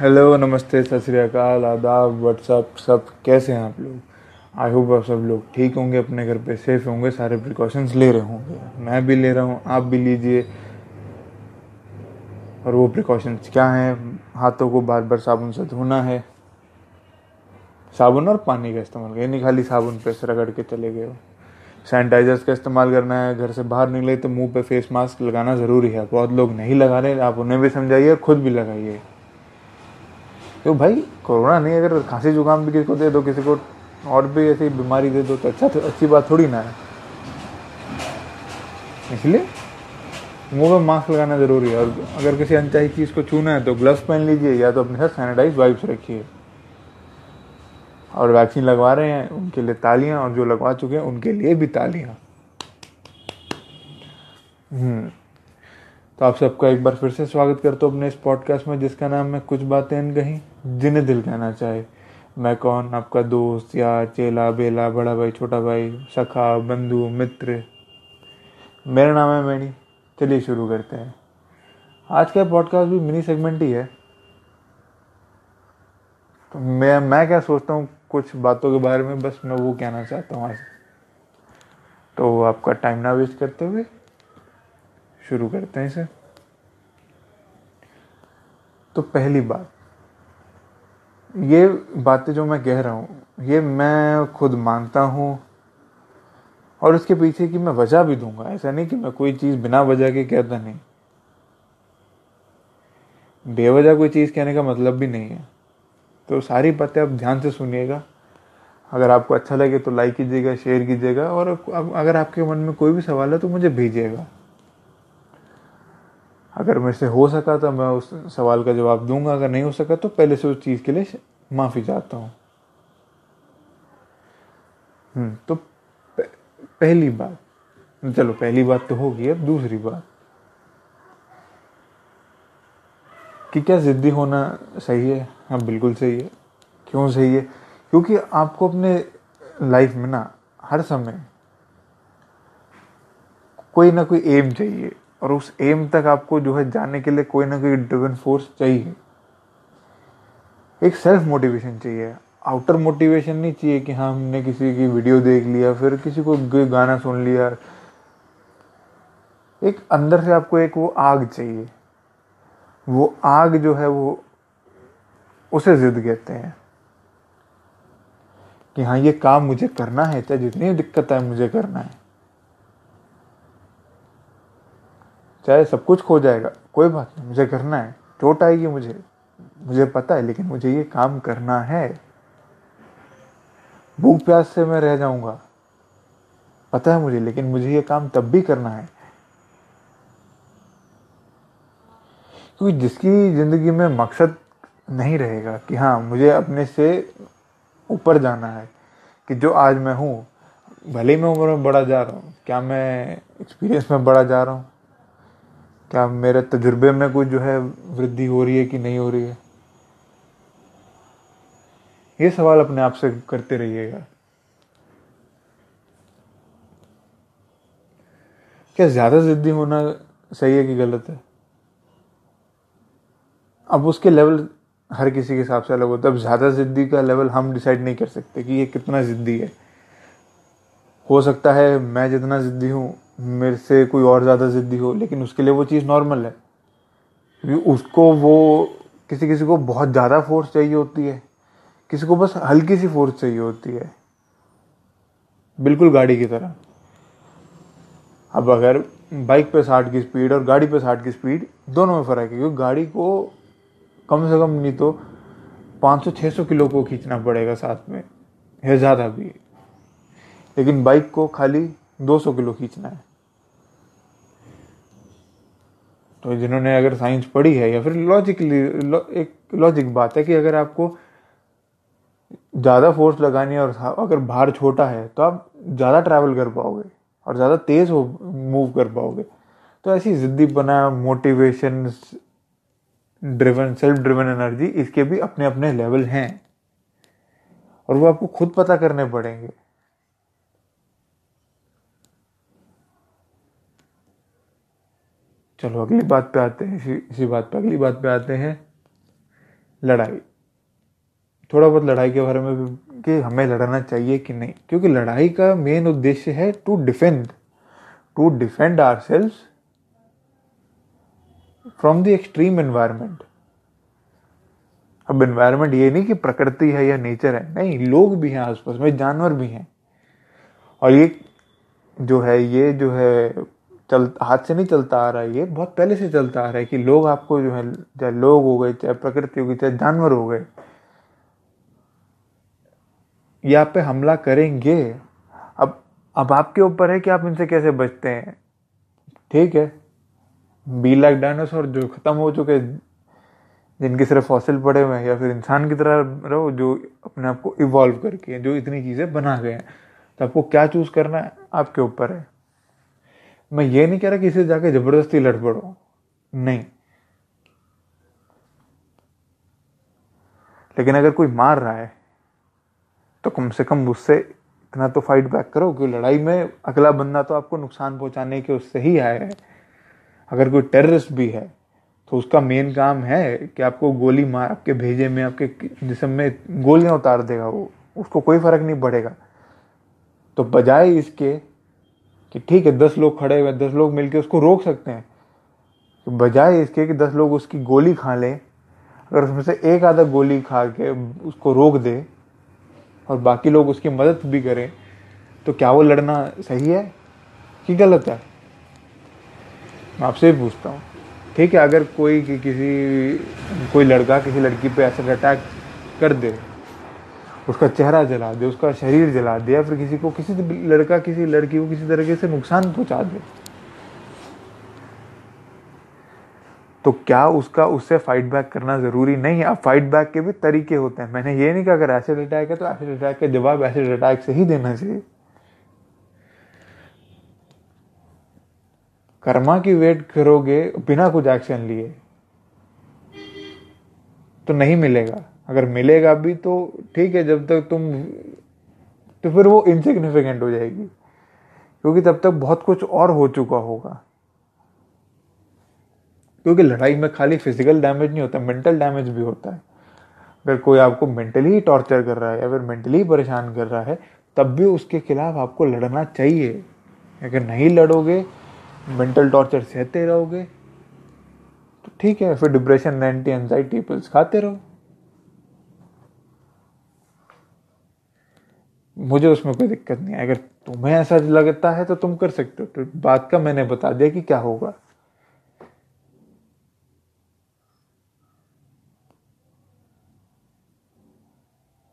Hello नमस्ते, सत श्री अकाल, आदाब व्हाट्सअप सब कैसे हैं आप लोग? आई होप आप सब लोग ठीक होंगे, अपने घर पे सेफ़ होंगे, सारे प्रिकॉशंस ले रहे होंगे। मैं भी ले रहा हूँ, आप भी लीजिए। और वो प्रिकॉशंस क्या हैं? हाथों को बार बार साबुन से धोना है। साबुन और पानी का इस्तेमाल करें नहीं खाली साबुन पे रगड़ के चले गए सैनिटाइजर्स का इस्तेमाल करना है, घर से बाहर निकले तो मुँह पे फेस मास्क लगाना ज़रूरी है। बहुत लोग नहीं लगा रहे, आप उन्हें भी समझाइए और खुद भी लगाइए। क्यों भाई, कोरोना नहीं, अगर खांसी जुकाम भी किसी को दे दो, किसी को और भी ऐसी बीमारी दे दो तो अच्छा तो अच्छी बात थोड़ी ना है। इसलिए मुँह में मास्क लगाना ज़रूरी है, और अगर किसी अनचाही चीज़ को छूना है तो ग्लव्स पहन लीजिए, या तो अपने साथ सैनिटाइज वाइप्स रखिए। और वैक्सीन लगवा रहे हैं, उनके लिए तालियाँ, और जो लगवा चुके हैं, उनके लिए भी तालियाँ। हम्म। तो आप सबका एक बार फिर से स्वागत करता हूँ अपने इस पॉडकास्ट में, जिसका नाम है कुछ बातें कहीं जिन्हें दिल कहना चाहे। मैं कौन? आपका दोस्त, यार, चेला, बेला, बड़ा भाई, छोटा भाई, सखा, बंधु, मित्र। मेरा नाम है मैनी। चलिए शुरू करते हैं। आज का पॉडकास्ट भी मिनी सेगमेंट ही है। तो मैं मैं क्या सोचता हूँ, कुछ बातों के बारे में, बस मैं वो कहना चाहता हूँ आज। तो आपका टाइम ना वेस्ट करते हुए, शुरू करते हैं इसे। तो पहली बात, ये बातें जो मैं कह रहा हूँ, ये मैं खुद मानता हूँ और उसके पीछे की मैं वजह भी दूँगा। ऐसा नहीं कि मैं कोई चीज़ बिना वजह के कहता नहीं। बेवजह कोई चीज़ कहने का मतलब भी नहीं है। तो सारी बातें आप ध्यान से सुनिएगा। अगर आपको अच्छा लगे तो लाइक कीजिएगा शेयर कीजिएगा और अगर आपके मन में कोई भी सवाल है तो मुझे भेजिएगा। अगर मेरे से हो सका तो मैं उस सवाल का जवाब दूँगा, अगर नहीं हो सका तो पहले से उस चीज़ के लिए माफ़ी चाहता हूँ। हम्म तो पहली बात, चलो पहली बात तो होगी, अब दूसरी बात कि क्या ज़िद्दी होना सही है? हाँ बिल्कुल सही है। क्यों सही है? क्योंकि आपको अपने लाइफ में ना, हर समय कोई ना कोई एम चाहिए। और उस एम तक आपको जो है जाने के लिए कोई ना कोई ड्रिवन फोर्स चाहिए। एक सेल्फ मोटिवेशन चाहिए। आउटर मोटिवेशन नहीं चाहिए कि हाँ हमने किसी की वीडियो देख लिया, फिर किसी को गाना सुन लिया। एक अंदर से आपको एक वो आग चाहिए। वो आग जो है वो, उसे जिद कहते हैं। कि हाँ ये काम मुझे करना है, चाहे जितनी दिक्कत है मुझे करना है। चाहे सब कुछ खो जाएगा, कोई बात नहीं, मुझे करना है। चोट आएगी मुझे मुझे पता है, लेकिन मुझे ये काम करना है। भूख प्यास से मैं रह जाऊँगा, पता है मुझे, लेकिन मुझे ये काम तब भी करना है। क्योंकि जिसकी ज़िंदगी में मकसद नहीं रहेगा कि हाँ मुझे अपने से ऊपर जाना है, कि जो आज मैं हूँ, भले ही मैं उम्र में बड़ा जा रहा हूँ, क्या मैं एक्सपीरियंस में बड़ा जा रहा हूँ क्या मेरे तजुर्बे में कुछ जो है वृद्धि हो रही है कि नहीं हो रही है? ये सवाल अपने आप से करते रहिएगा। क्या ज़्यादा ज़िद्दी होना सही है कि गलत है? अब उसके लेवल हर किसी के हिसाब से अलग होता है। अब ज़्यादा ज़िद्दी का लेवल हम डिसाइड नहीं कर सकते कि ये कितना ज़िद्दी है। हो सकता है मैं जितना ज़िद्दी हूँ मेरे से कोई और ज़्यादा ज़िद्दी हो, लेकिन उसके लिए वो चीज़ नॉर्मल है। क्योंकि उसको वो, किसी किसी को बहुत ज़्यादा फोर्स चाहिए होती है। किसी को बस हल्की सी फोर्स चाहिए होती है। बिल्कुल गाड़ी की तरह। अब अगर बाइक पे साठ की स्पीड और गाड़ी पे साठ की स्पीड दोनों में फ़र्क है, क्योंकि गाड़ी को कम से कम नहीं तो 500-600 किलो को खींचना पड़ेगा साथ में है ज़्यादा भी। लेकिन बाइक को खाली 200 किलो खींचना है। तो जिन्होंने अगर साइंस पढ़ी है या फिर लॉजिकली लॉ, एक लॉजिक बात है कि अगर आपको ज़्यादा फोर्स लगानी है और अगर भार छोटा है तो आप ज़्यादा ट्रैवल कर पाओगे और ज़्यादा तेज़ हो मूव कर पाओगे। तो ऐसी ज़िद्दी बना motivation driven self driven energy इसके भी अपने अपने लेवल हैं। और वो आपको खुद पता करने पड़ेंगे। चलो, अगली बात पे आते हैं, इसी इसी बात पे, अगली बात पे आते हैं, लड़ाई। थोड़ा बहुत लड़ाई के बारे में भी, कि हमें लड़ना चाहिए कि नहीं? क्योंकि लड़ाई का मेन उद्देश्य है to defend to defend ourselves from the extreme environment अब एनवायरमेंट ये नहीं कि प्रकृति है या नेचर है, नहीं, लोग भी हैं आसपास में, जानवर भी हैं। और ये जो है, ये जो है चल, हाथ से नहीं चलता आ रहा है ये, बहुत पहले से चलता आ रहा है कि लोग आपको जो है, चाहे लोग हो गए, चाहे प्रकृति हो गई, चाहे जानवर हो गए, ये आप पे हमला करेंगे, अब अब आपके ऊपर है कि आप इनसे कैसे बचते हैं? ठीक है। बी लाख डायनासोर जो खत्म हो चुके, जिनके सिर्फ़ फॉसिल पड़े हुए हैं, या फिर इंसान की तरह रहो, जो अपने आप को इवॉल्व करके जो इतनी चीज़ें बना गए हैं। तो आपको क्या चूज़ करना है? आपके ऊपर है। मैं ये नहीं कह रहा किसी से जाके ज़बरदस्ती लड़ पड़ो। नहीं। लेकिन अगर कोई मार रहा है तो कम से कम उससे इतना तो फाइट बैक करो कि लड़ाई में अगला बंदा तो आपको नुकसान पहुँचाने के उससे ही आया है। अगर कोई टेररिस्ट भी है तो उसका मेन काम है कि आपको गोली मार, आपके भेजे में, आपके जिसम में गोलियाँ उतार देगा वो, उसको कोई फ़र्क नहीं पड़ेगा। तो बजाय इसके कि ठीक है, दस लोग खड़े हुए, दस लोग मिलकर उसको रोक सकते हैं। तो बजाय इसके कि दस लोग उसकी गोली खा लें, अगर उसमें से एक आधा गोली खा के उसको रोक दे और बाकी लोग उसकी मदद भी करें तो क्या वो लड़ना सही है कि गलत है? मैं आपसे भी पूछता हूँ। ठीक है, अगर कोई कि, किसी, कोई लड़का किसी लड़की पे ऐसा अटैक कर दे उसका चेहरा जला दे, उसका शरीर जला दे, या फिर किसी को, किसी लड़का, किसी लड़की को किसी तरीके से नुकसान पहुँचा दे। तो क्या उसका, उससे फाइट बैक करना ज़रूरी नहीं है? अब फाइट बैक के भी तरीके होते हैं। मैंने ये नहीं कहा अगर एसिड अटैक है तो एसिड अटैक का जवाब एसिड अटैक से ही देना चाहिए। कर्मा की वेट करोगे, बिना कुछ एक्शन लिए तो नहीं मिलेगा। अगर मिलेगा भी तो ठीक है, जब तक तुम तो फिर वो इनसिग्निफिकेंट हो जाएगी। क्योंकि तब तक बहुत कुछ और हो चुका होगा। क्योंकि लड़ाई में खाली फ़िज़िकल डैमेज नहीं होता मेंटल डैमेज भी होता है। अगर कोई आपको मेंटली टॉर्चर कर रहा है या फिर मेंटली परेशान कर रहा है, तब भी उसके खिलाफ आपको लड़ना चाहिए। अगर नहीं लड़ोगे मेंटल टॉर्चर सहते रहोगे तो ठीक है, फिर डिप्रेशन एंटी एनजाइटी पिल्स खाते रहो। मुझे उसमें कोई दिक्कत नहीं है। अगर तुम्हें ऐसा लगता है तो तुम कर सकते हो। तो बात का मैंने बता दिया कि क्या होगा।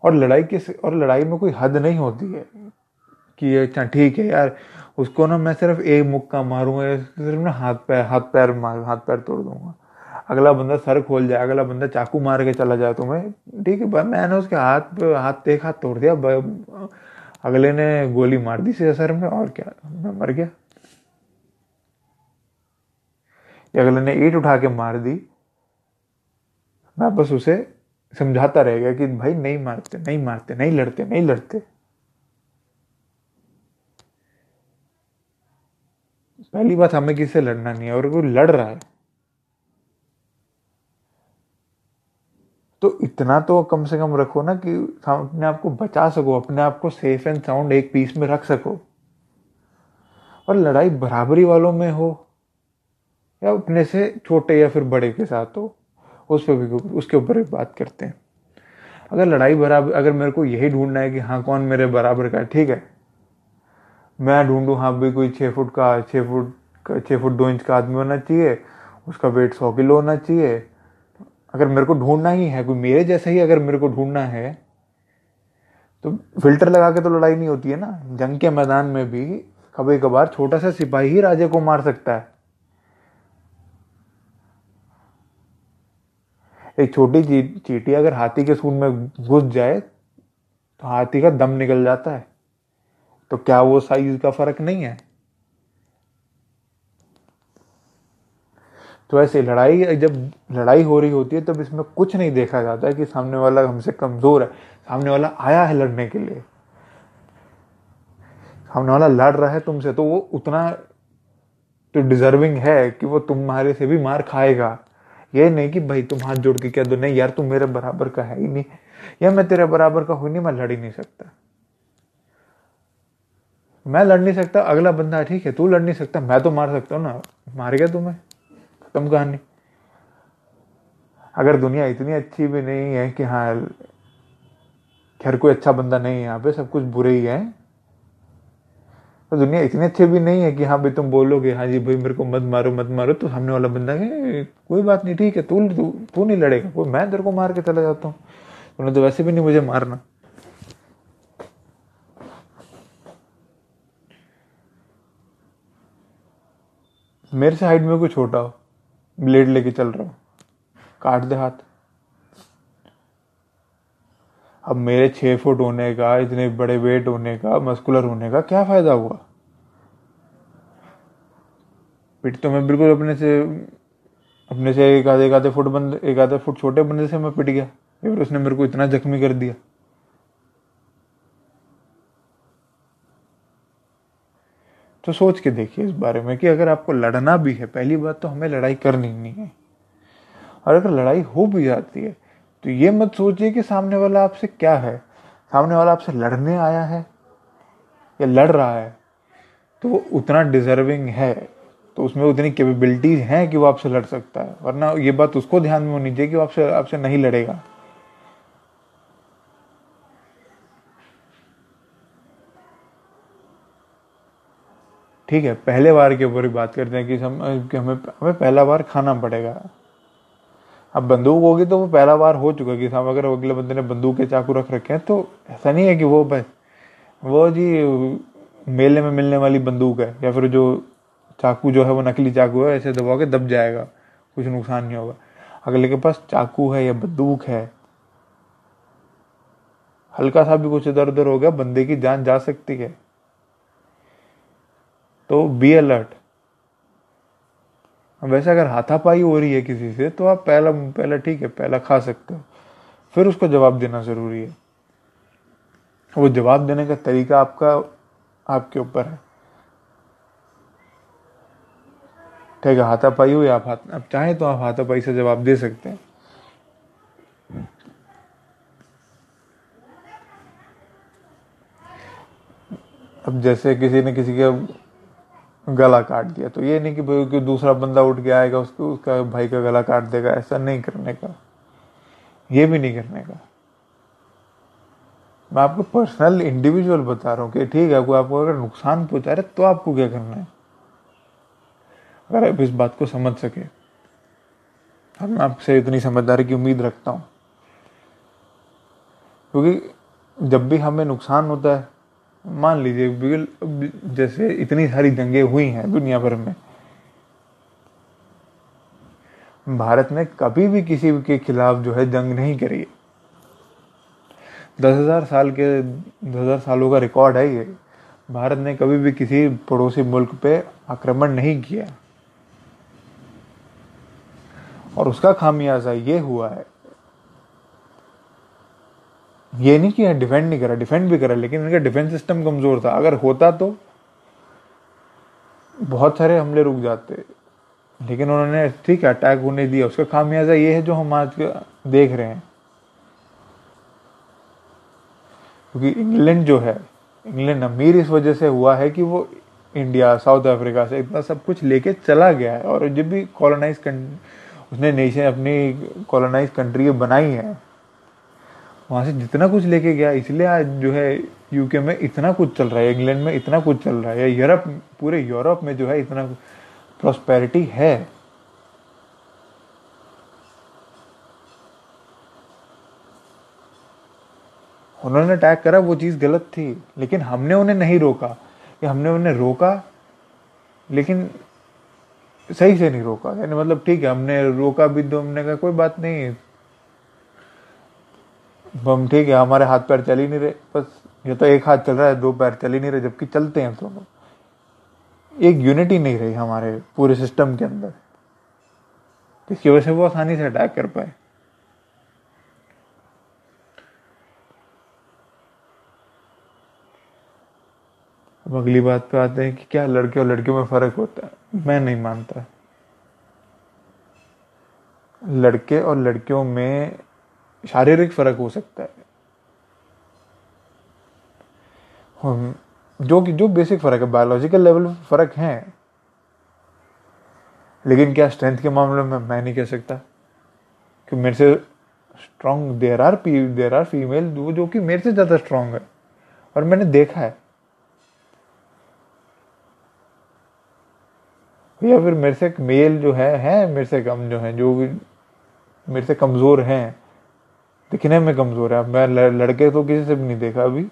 और लड़ाई के और लड़ाई में कोई हद नहीं होती है कि अच्छा ठीक है यार, उसको ना मैं सिर्फ़ एक मुक्का मारूँगा, सिर्फ़ ना हाथ पैर हाथ पैर मार हाथ पैर तोड़ दूँगा। अगला बंदा सर खोल जाए, अगला बंदा चाकू मार के चला जाए तुम्हें। ठीक है मैंने उसके हाथ पे, हाथ एक हाथ तोड़ दिया अगले ने गोली मार दी सीधे सर में, और क्या? मैं मर गया। अगले ने ईट उठा के मार दी। मैं बस उसे समझाता रह गया कि भाई नहीं मारते नहीं मारते, नहीं लड़ते नहीं लड़ते। पहली बात हमें किससे लड़ना नहीं है, और वो लड़ रहा है। तो इतना तो कम से कम रखो ना कि अपने आप को बचा सको, अपने आप को सेफ़ एंड साउंड एक पीस में रख सको। और लड़ाई बराबरी वालों में हो, या अपने से छोटे या फिर बड़े के साथ हो, उस पर भी उसके ऊपर भी बात करते हैं। अगर लड़ाई बराबर अगर मेरे को यही ढूंढना है कि हाँ कौन मेरे बराबर का ठीक है। मैं ढूंढूँ हाँ भी कोई छः फुट का छः फुट छः फुट दो इंच का आदमी होना चाहिए, उसका वेट सौ किलो होना चाहिए अगर मेरे को ढूंढना ही है, कोई मेरे जैसा ही अगर मेरे को ढूंढना है तो फ़िल्टर लगा के तो लड़ाई नहीं होती है ना। जंग के मैदान में भी कभी कभार छोटा सा सिपाही ही राजे को मार सकता है। एक छोटी चीटी अगर हाथी के सूंड में घुस जाए तो हाथी का दम निकल जाता है। तो क्या वो साइज़ का फ़र्क नहीं है? तो ऐसे लड़ाई, जब लड़ाई हो रही होती है, तब इसमें कुछ नहीं देखा जाता है कि सामने वाला हमसे कमज़ोर है। सामने वाला आया है लड़ने के लिए। सामने वाला लड़ रहा है तुमसे तो वो उतना तो डिजर्विंग है कि वो तुम्हारे से भी मार खाएगा। ये नहीं कि भाई तुम हाथ जोड़ के कह दो, नहीं यार तुम मेरे बराबर का है ही नहीं। या मैं तेरे बराबर का हूँ नहीं, मैं लड़ ही नहीं सकता। मैं लड़ नहीं सकता, अगला बंदा, ठीक है, तू लड़ नहीं सकता, मैं तो मार सकता हूँ ना। मार गया तुम्हें। खत्म कहानी अगर दुनिया इतनी अच्छी भी नहीं है कि हाँ खैर कोई अच्छा बंदा नहीं है, यहाँ पे सब कुछ बुरे ही है। तो दुनिया इतनी अच्छी भी नहीं है कि हाँ भाई तुम बोलोगे हाँ जी भाई मेरे को मत मारो मत मारो तो सामने वाला बंदा है कोई बात नहीं, ठीक है, तू तू तू नहीं लड़ेगा, कोई, मैं तेरे को मार के चला जाता हूँ। तूने तो वैसे भी नहीं मुझे मारना। मेरे से हाइट में कोई छोटा हो ब्लेड लेके चल रहा हूँ। काट दे हाथ। अब मेरे छह फुट होने का, इतने बड़े वेट होने का मस्कुलर होने का क्या फ़ायदा हुआ? पिट तो मैं बिल्कुल अपने से अपने से एक आधे एक आधे फुट बंद, एक आधे फुट छोटे बंदे से मैं पिट गया फिर उसने मेरे को इतना जख्मी कर दिया। तो सोच के देखिए इस बारे में कि अगर आपको लड़ना भी है, पहली बात तो हमें लड़ाई करनी नहीं है। और अगर लड़ाई हो भी जाती है तो ये मत सोचिए कि सामने वाला आपसे क्या है। सामने वाला आपसे लड़ने आया है या लड़ रहा है तो वो उतना डिजर्विंग है तो उसमें उतनी कैपेबिलिटीज हैं कि वो आपसे लड़ सकता है। वरना ये बात उसको ध्यान में होनी चाहिए कि वो आपसे आपसे नहीं लड़ेगा। ठीक है, पहले बार के ऊपर बात करते हैं कि हम, कि हमें हमें पहला बार खाना पड़ेगा। अब बंदूक होगी तो वो पहला बार हो चुका कि साहब, अगर अगले बंदे ने बंदूक के चाकू रख रखे हैं तो ऐसा नहीं है कि वो बस, वो जी मेले में मिलने वाली बंदूक है, या फिर जो चाकू जो है वो नकली चाकू है, ऐसे दबा के दब जाएगा, कुछ नुकसान नहीं होगा। अगले के पास चाकू है या बंदूक है, हल्का सा भी कुछ इधर उधर हो गया, बंदे की जान जा सकती है। तो बी अलर्ट वैसे अगर हाथापाई हो रही है किसी से तो आप पहला पहला ठीक है, पहला खा सकते हो। फिर उसको जवाब देना ज़रूरी है। वो जवाब देने का तरीका आपका, आपके ऊपर है। ठीक है, हाथापाई हो या आप हाथ, आप चाहें तो आप हाथापाई से जवाब दे सकते हैं। अब जैसे किसी ने किसी के गला काट दिया। तो ये नहीं कि भाई कि दूसरा बंदा उठ के आएगा, उसको, उसका भाई का गला काट देगा, ऐसा नहीं करने का। ये भी नहीं करने का। मैं आपको पर्सनल इंडिविजुअल बता रहा हूँ कि ठीक है कोई आपको अगर नुकसान पहुँचा रहे तो आपको क्या करना है? अगर आप इस बात को समझ सके। अब मैं आपसे इतनी समझदारी की उम्मीद रखता हूँ। क्योंकि जब भी हमें नुकसान होता है मान लीजिए जैसे इतनी सारी जंगें हुई हैं दुनिया भर में, भारत ने कभी भी किसी के खिलाफ जो है जंग नहीं करी है। दस हज़ार साल के, दस हज़ार सालों का रिकॉर्ड है ये। भारत ने कभी भी किसी पड़ोसी मुल्क पे आक्रमण नहीं किया। और उसका खामियाजा ये हुआ है ये नहीं कि डिफेंड नहीं करा डिफेंड भी करा, लेकिन इनका डिफेंस सिस्टम कमज़ोर था। अगर होता तो बहुत सारे हमले रुक जाते, लेकिन उन्होंने ठीक है अटैक होने दिया। उसका खामियाजा ये है जो हम आज देख रहे हैं। क्योंकि इंग्लैंड जो है, इंग्लैंड अमीर इस वजह से हुआ है कि वो इंडिया, साउथ अफ्रीका से इतना सब कुछ लेके चला गया है। और जब भी कॉलोनाइज उसने नेशन अपनी कॉलोनाइज कंट्री बनाई है वहाँ से जितना कुछ लेके गया, इसलिए आज जो है यूके में इतना कुछ चल रहा है इंग्लैंड में इतना कुछ चल रहा है यूरोप पूरे यूरोप में जो है इतना प्रॉस्पेरिटी है। उन्होंने अटैक करा, वो चीज़ गलत थी, लेकिन हमने उन्हें नहीं रोका। या हमने उन्हें रोका, लेकिन सही से नहीं रोका। यानी मतलब ठीक है, हमने रोका भी तो हमने कहा कोई बात नहीं हम ठीक है, हमारे हाथ पैर चल ही नहीं रहे। बस, ये तो एक हाथ चल रहा है, दो पैर चल ही नहीं रहे, जबकि चलते हैं दोनों। एक यूनिटी नहीं रही हमारे पूरे सिस्टम के अंदर। जिसकी वजह से वो आसानी से अटैक कर पाए? अब अगली बात पे आते हैं कि क्या लड़के और लड़कियों में फ़र्क होता है? मैं नहीं मानता। लड़के और लड़कियों में शारीरिक फ़र्क हो सकता है। जो कि, जो बेसिक फ़र्क है बायोलॉजिकल लेवल फ़र्क है। लेकिन क्या स्ट्रेंथ के मामले में मैं नहीं कह सकता कि मेरे से strong there are P there are female जो जो कि मेरे से ज़्यादा स्ट्रांग है। और मैंने देखा है। या फिर मेरे से मेल जो है है, मेरे से कम जो है, जो भी, मेरे से कमज़ोर हैं। दिखने में कमज़ोर है। मैं लड़के तो किसी से भी नहीं देखा अभी।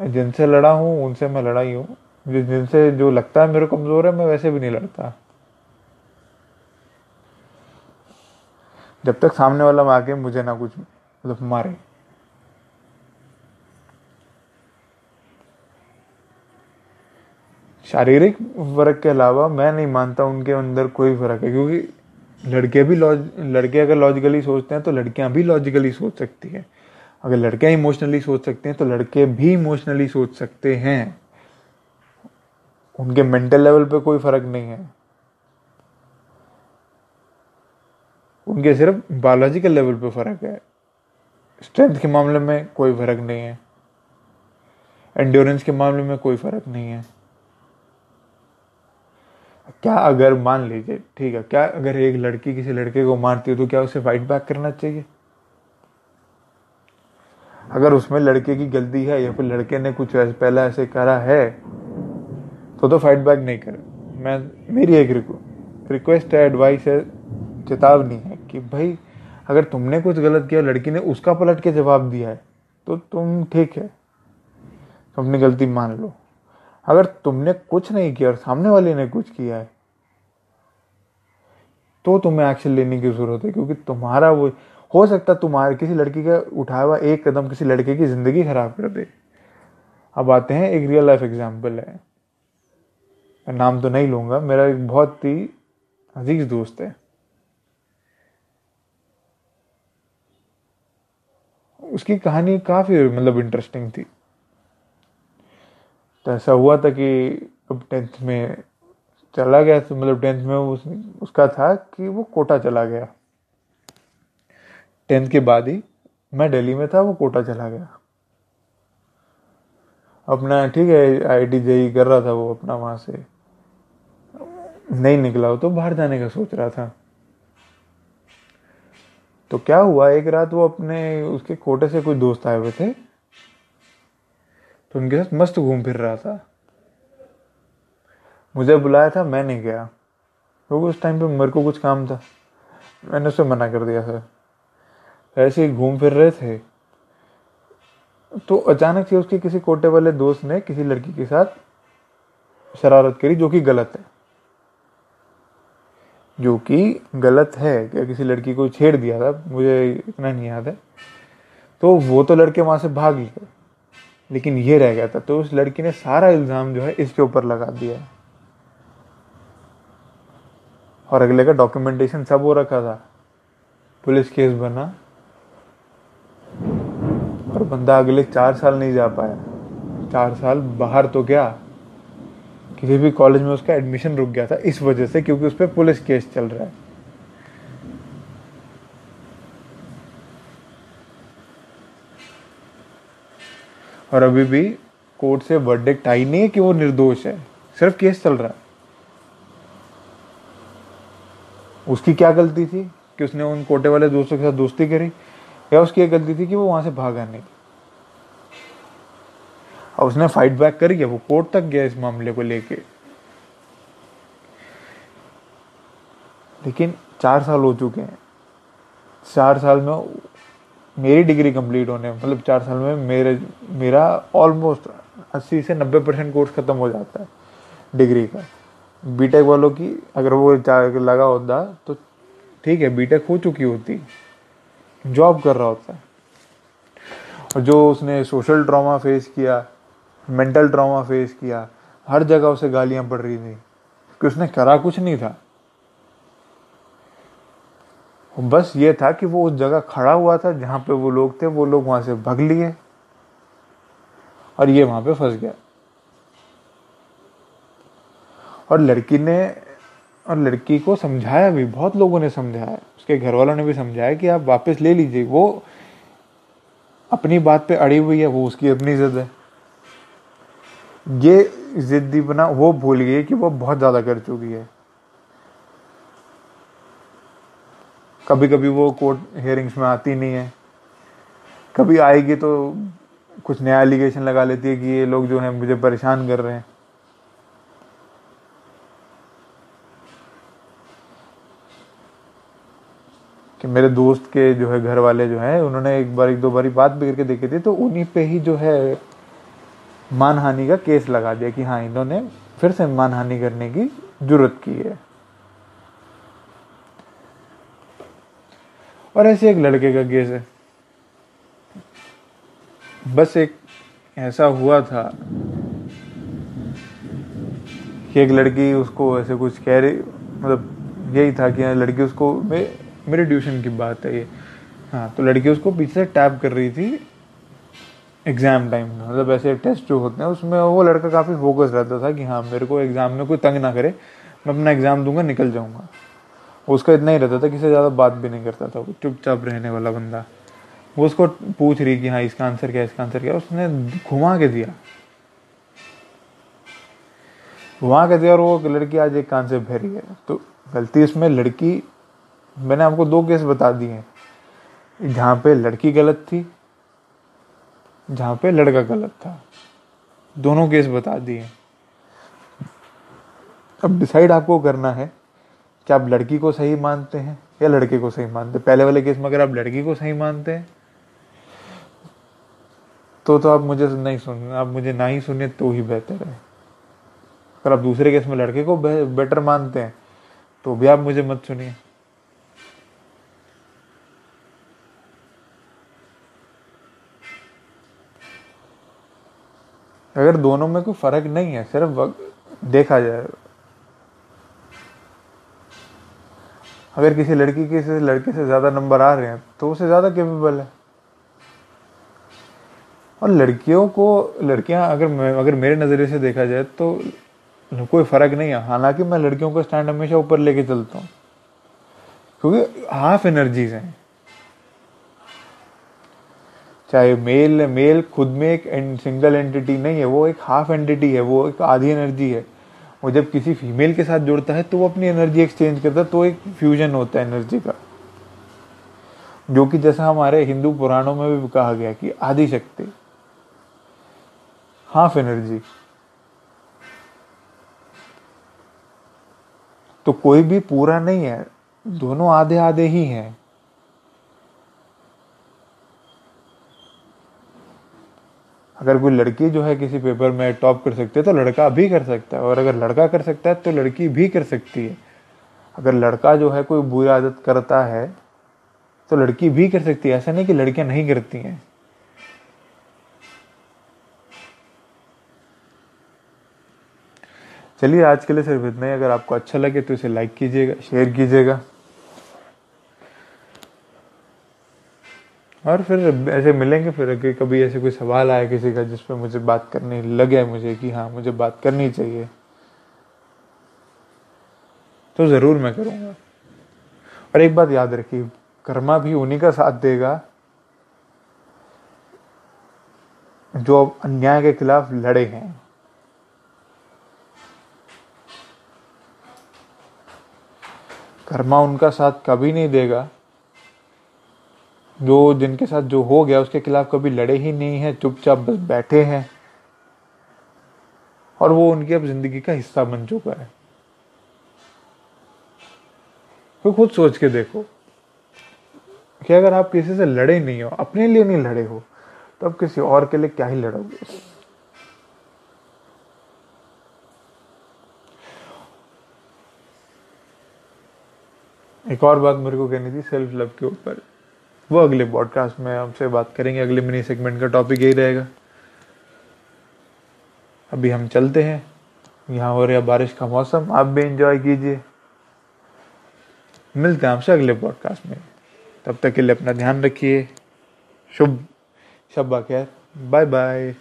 जिनसे लड़ा हूँ, उनसे मैं लड़ा ही हूँ। जिनसे जो लगता है मेरे कमज़ोर है, मैं वैसे भी नहीं लड़ता। जब तक सामने वाला आके मुझे ना कुछ मतलब मारे। शारीरिक फ़र्क के अलावा मैं नहीं मानता उनके अंदर कोई फ़र्क है, क्योंकि लड़के भी लॉज लड़के अगर लॉजिकली सोचते हैं तो लड़कियाँ भी लॉजिकली सोच सकती है। अगर लड़कियाँ इमोशनली सोच सकते हैं तो लड़के भी इमोशनली सोच सकते हैं। उनके मेंटल लेवल पे कोई फ़र्क नहीं है। उनके सिर्फ़ बायोलॉजिकल लेवल पे फ़र्क है। स्ट्रेंथ के मामले में कोई फ़र्क नहीं है। एंड्योरेंस के मामले में कोई फ़र्क नहीं है। क्या अगर मान लीजिए, ठीक है, क्या अगर एक लड़की किसी लड़के को मारती है तो क्या उसे फाइट बैक करना चाहिए? अगर उसमें लड़के की गलती है या फिर लड़के ने कुछ ऐसे, पहला ऐसे करा है तो तो फाइट बैक नहीं करे। मैं, मेरी एक रिक्वेस्ट है एडवाइस है, चेतावनी है कि भाई, अगर तुमने कुछ गलत किया, लड़की ने उसका पलट के जवाब दिया है तो तुम ठीक है। तुम अपनी गलती मान लो। अगर तुमने कुछ नहीं किया और सामने वाले ने कुछ किया है तो तुम्हें एक्शन लेने की ज़रूरत है, क्योंकि तुम्हारा वो, हो सकता तुम्हारे, किसी लड़की का उठाया हुआ एक कदम किसी लड़के की ज़िंदगी खराब कर दे। अब आते हैं, एक रियल लाइफ एग्ज़ाम्पल है। मैं नाम तो नहीं लूँगा, मेरा एक बहुत ही अज़ीज़ दोस्त है। उसकी कहानी काफ़ी मतलब इंटरेस्टिंग थी। तो ऐसा हुआ था कि अब टेंथ में चला गया तो मतलब टेंथ में उस, उसका था कि वो कोटा चला गया। टेंथ के बाद ही मैं दिल्ली में था वो कोटा चला गया। अपना ठीक है आई टी जेई कर रहा था वो अपना वहाँ से। नहीं निकला वो तो बाहर जाने का सोच रहा था। तो क्या हुआ एक रात वो अपने उसके कोटे से कोई दोस्त आए हुए थे। तो उनके साथ मस्त घूम फिर रहा था। मुझे बुलाया था, मैं नहीं गया। क्योंकि उस टाइम पे मेरे को कुछ काम था। मैंने उसे मना कर दिया सर ऐसे ही घूम फिर रहे थे। तो अचानक से उसके किसी कोटे वाले दोस्त ने किसी लड़की के साथ शरारत करी, जो कि गलत है। जो कि गलत है क्या किसी लड़की को छेड़ दिया था। मुझे इतना नहीं याद है। तो वो तो लड़के वहाँ से भाग गए लेकिन ये रह गया था। तो उस लड़की ने सारा इल्ज़ाम जो है इसके ऊपर लगा दिया और अगले का डॉक्यूमेंटेशन सब हो रखा था। पुलिस केस बना। और बंदा अगले चार साल नहीं जा पाया। चार साल बाहर तो क्या किसी भी कॉलेज में उसका एडमिशन रुक गया था। इस वजह से क्योंकि उस पर पुलिस केस चल रहा है। और अभी भी कोर्ट से वर्डिक्ट आई नहीं है कि वो निर्दोष है। सिर्फ़ केस चल रहा है। उसकी क्या गलती थी कि उसने उन कोटे वाले दोस्तों के साथ दोस्ती करी? या उसकी एक गलती थी कि वो वहाँ से भागा नहीं और उसने फाइट बैक करी वो कोर्ट तक गया इस मामले को लेके। लेकिन चार साल हो चुके हैं। चार साल में मेरी डिग्री कंप्लीट होने मतलब चार साल में मेरे, मेरा ऑलमोस्ट अस्सी से नब्बे परसेंट कोर्स खत्म हो जाता है डिग्री का। बीटेक वालों की अगर वो लगा होता तो ठीक है बीटेक हो चुकी होती जॉब कर रहा होता। और जो उसने सोशल ट्रॉमा फेस किया मेंटल ट्रॉमा फेस किया, हर जगह उसे गालियाँ पड़ रही थी कि उसने करा कुछ नहीं था। बस ये था कि वो उस जगह खड़ा हुआ था जहाँ पे वो लोग थे, वो लोग वहाँ से भग लिए और ये वहाँ पे फंस गया। और लड़की ने, और लड़की को समझाया भी, बहुत लोगों ने समझाया। उसके घर वालों ने भी समझाया कि आप वापस ले लीजिए, वो अपनी बात पे अड़ी हुई है, वो उसकी अपनी जिद है। ये जिद्दी बना, वो भूल गई कि वो बहुत ज़्यादा कर चुकी है। कभी कभी वो कोर्ट हियरिंग्स में आती नहीं है। कभी आएगी तो कुछ नया एलिगेशन लगा लेती है कि ये लोग जो हैं मुझे परेशान कर रहे हैं। कि मेरे दोस्त के जो है घर वाले जो है, उन्होंने एक बार, एक दो बारी बात भी करके देखी थी तो उन्हीं पे ही जो है मानहानि का केस लगा दिया कि हाँ इन्होंने फिर से मानहानि करने की ज़रूरत की है। और ऐसे एक लड़के का केस है। बस एक ऐसा हुआ था कि एक लड़की उसको ऐसे कुछ कह रही मतलब यही था कि लड़की उसको मेरे ट्यूशन की बात है ये। हाँ तो लड़की उसको पीछे से टैप कर रही थी एग्ज़ाम टाइम में। मतलब ऐसे टेस्ट जो होते हैं, उसमें वो लड़का काफ़ी फोकस रहता था कि हाँ मेरे को एग्ज़ाम में कोई तंग ना करे, मैं अपना एग्ज़ाम दूँगा, निकल जाऊँगा। उसका इतना ही रहता था किसी ज़्यादा बात भी नहीं करता था वो, चुपचाप रहने वाला बंदा। वो उसको पूछ रही कि हाँ इसका आंसर क्या इसका आंसर क्या उसने घुमा के दिया। घुमा के दिया और वो लड़की आज एक कान से भरी है। तो गलती उसमें लड़की, मैंने आपको दो केस बता दिए हैं। जहाँ पे लड़की गलत थी, जहाँ पे लड़का गलत था। दोनों केस बता दिए। अब डिसाइड आपको करना है कि आप लड़की को सही मानते हैं या लड़के को सही मानते पहले वाले केस में अगर आप लड़की को सही मानते हैं तो तो आप मुझे नहीं सुन, आप मुझे ना ही सुनिए तो ही बेहतर है। अगर आप दूसरे केस में लड़के को बेटर मानते हैं तो भी आप मुझे मत सुनिए। अगर दोनों में कोई फ़र्क नहीं है, सिर्फ़ देखा जाए अगर किसी लड़की के से, लड़के से ज़्यादा नंबर आ रहे हैं तो उसे ज़्यादा केपेबल है। और लड़कियों को, लड़कियाँ अगर अगर मेरे नज़रिए से देखा जाए तो कोई फ़र्क नहीं है। हालाँकि मैं लड़कियों का स्टैंड हमेशा ऊपर लेके चलता हूँ, क्योंकि हाफ़ एनर्जीज हैं। चाहे मेल मेल खुद में एक सिंगल एंटिटी नहीं है, वो एक हाफ़ एंटिटी है, वो एक आधी एनर्जी है। वो जब किसी फीमेल के साथ जुड़ता है तो वो अपनी एनर्जी एक्सचेंज करता है तो एक फ्यूजन होता है एनर्जी का। जो कि जैसा हमारे हिंदू पुराणों में भी कहा गया कि आदि शक्ति हाफ़ एनर्जी तो कोई भी पूरा नहीं है, दोनों आधे आधे ही हैं। अगर कोई लड़की जो है किसी पेपर में टॉप कर सकती है तो लड़का भी कर सकता है। और अगर लड़का कर सकता है तो लड़की भी कर सकती है। अगर लड़का जो है कोई बुरी आदत करता है तो लड़की भी कर सकती है। ऐसा नहीं कि लड़कियाँ नहीं करती हैं। चलिए, आज के लिए सिर्फ़ इतना ही। अगर आपको अच्छा लगे तो इसे लाइक कीजिएगा शेयर कीजिएगा। और फिर ऐसे मिलेंगे, फिर अगर कभी ऐसे कोई सवाल आए किसी का जिस पर मुझे बात करने लगे मुझे कि हाँ मुझे बात करनी चाहिए तो ज़रूर मैं करूँगा। और एक बात याद रखिए, कर्मा भी उन्हीं का साथ देगा जो अन्याय के खिलाफ लड़े हैं। कर्मा उनका साथ कभी नहीं देगा। जो जिनके साथ जो हो गया, उसके खिलाफ कभी लड़े ही नहीं है, चुपचाप बस बैठे हैं। और वो उनकी अब ज़िंदगी का हिस्सा बन चुका है। तो खुद सोच के देखो कि अगर आप किसी से लड़े नहीं हो, अपने लिए नहीं लड़े हो तो अब किसी और के लिए क्या ही लड़ोगे? एक और बात मेरे को कहनी थी सेल्फ लव के ऊपर। वो अगले पॉडकास्ट में हमसे बात करेंगे। अगले मिनी सेगमेंट का टॉपिक यही रहेगा। अभी हम चलते हैं। यहाँ हो रहा बारिश का मौसम। आप भी इंजॉय कीजिए। मिलते हैं आपसे अगले पॉडकास्ट में। तब तक के लिए अपना ध्यान रखिए। शुभ शब्बा खैर बाय बाय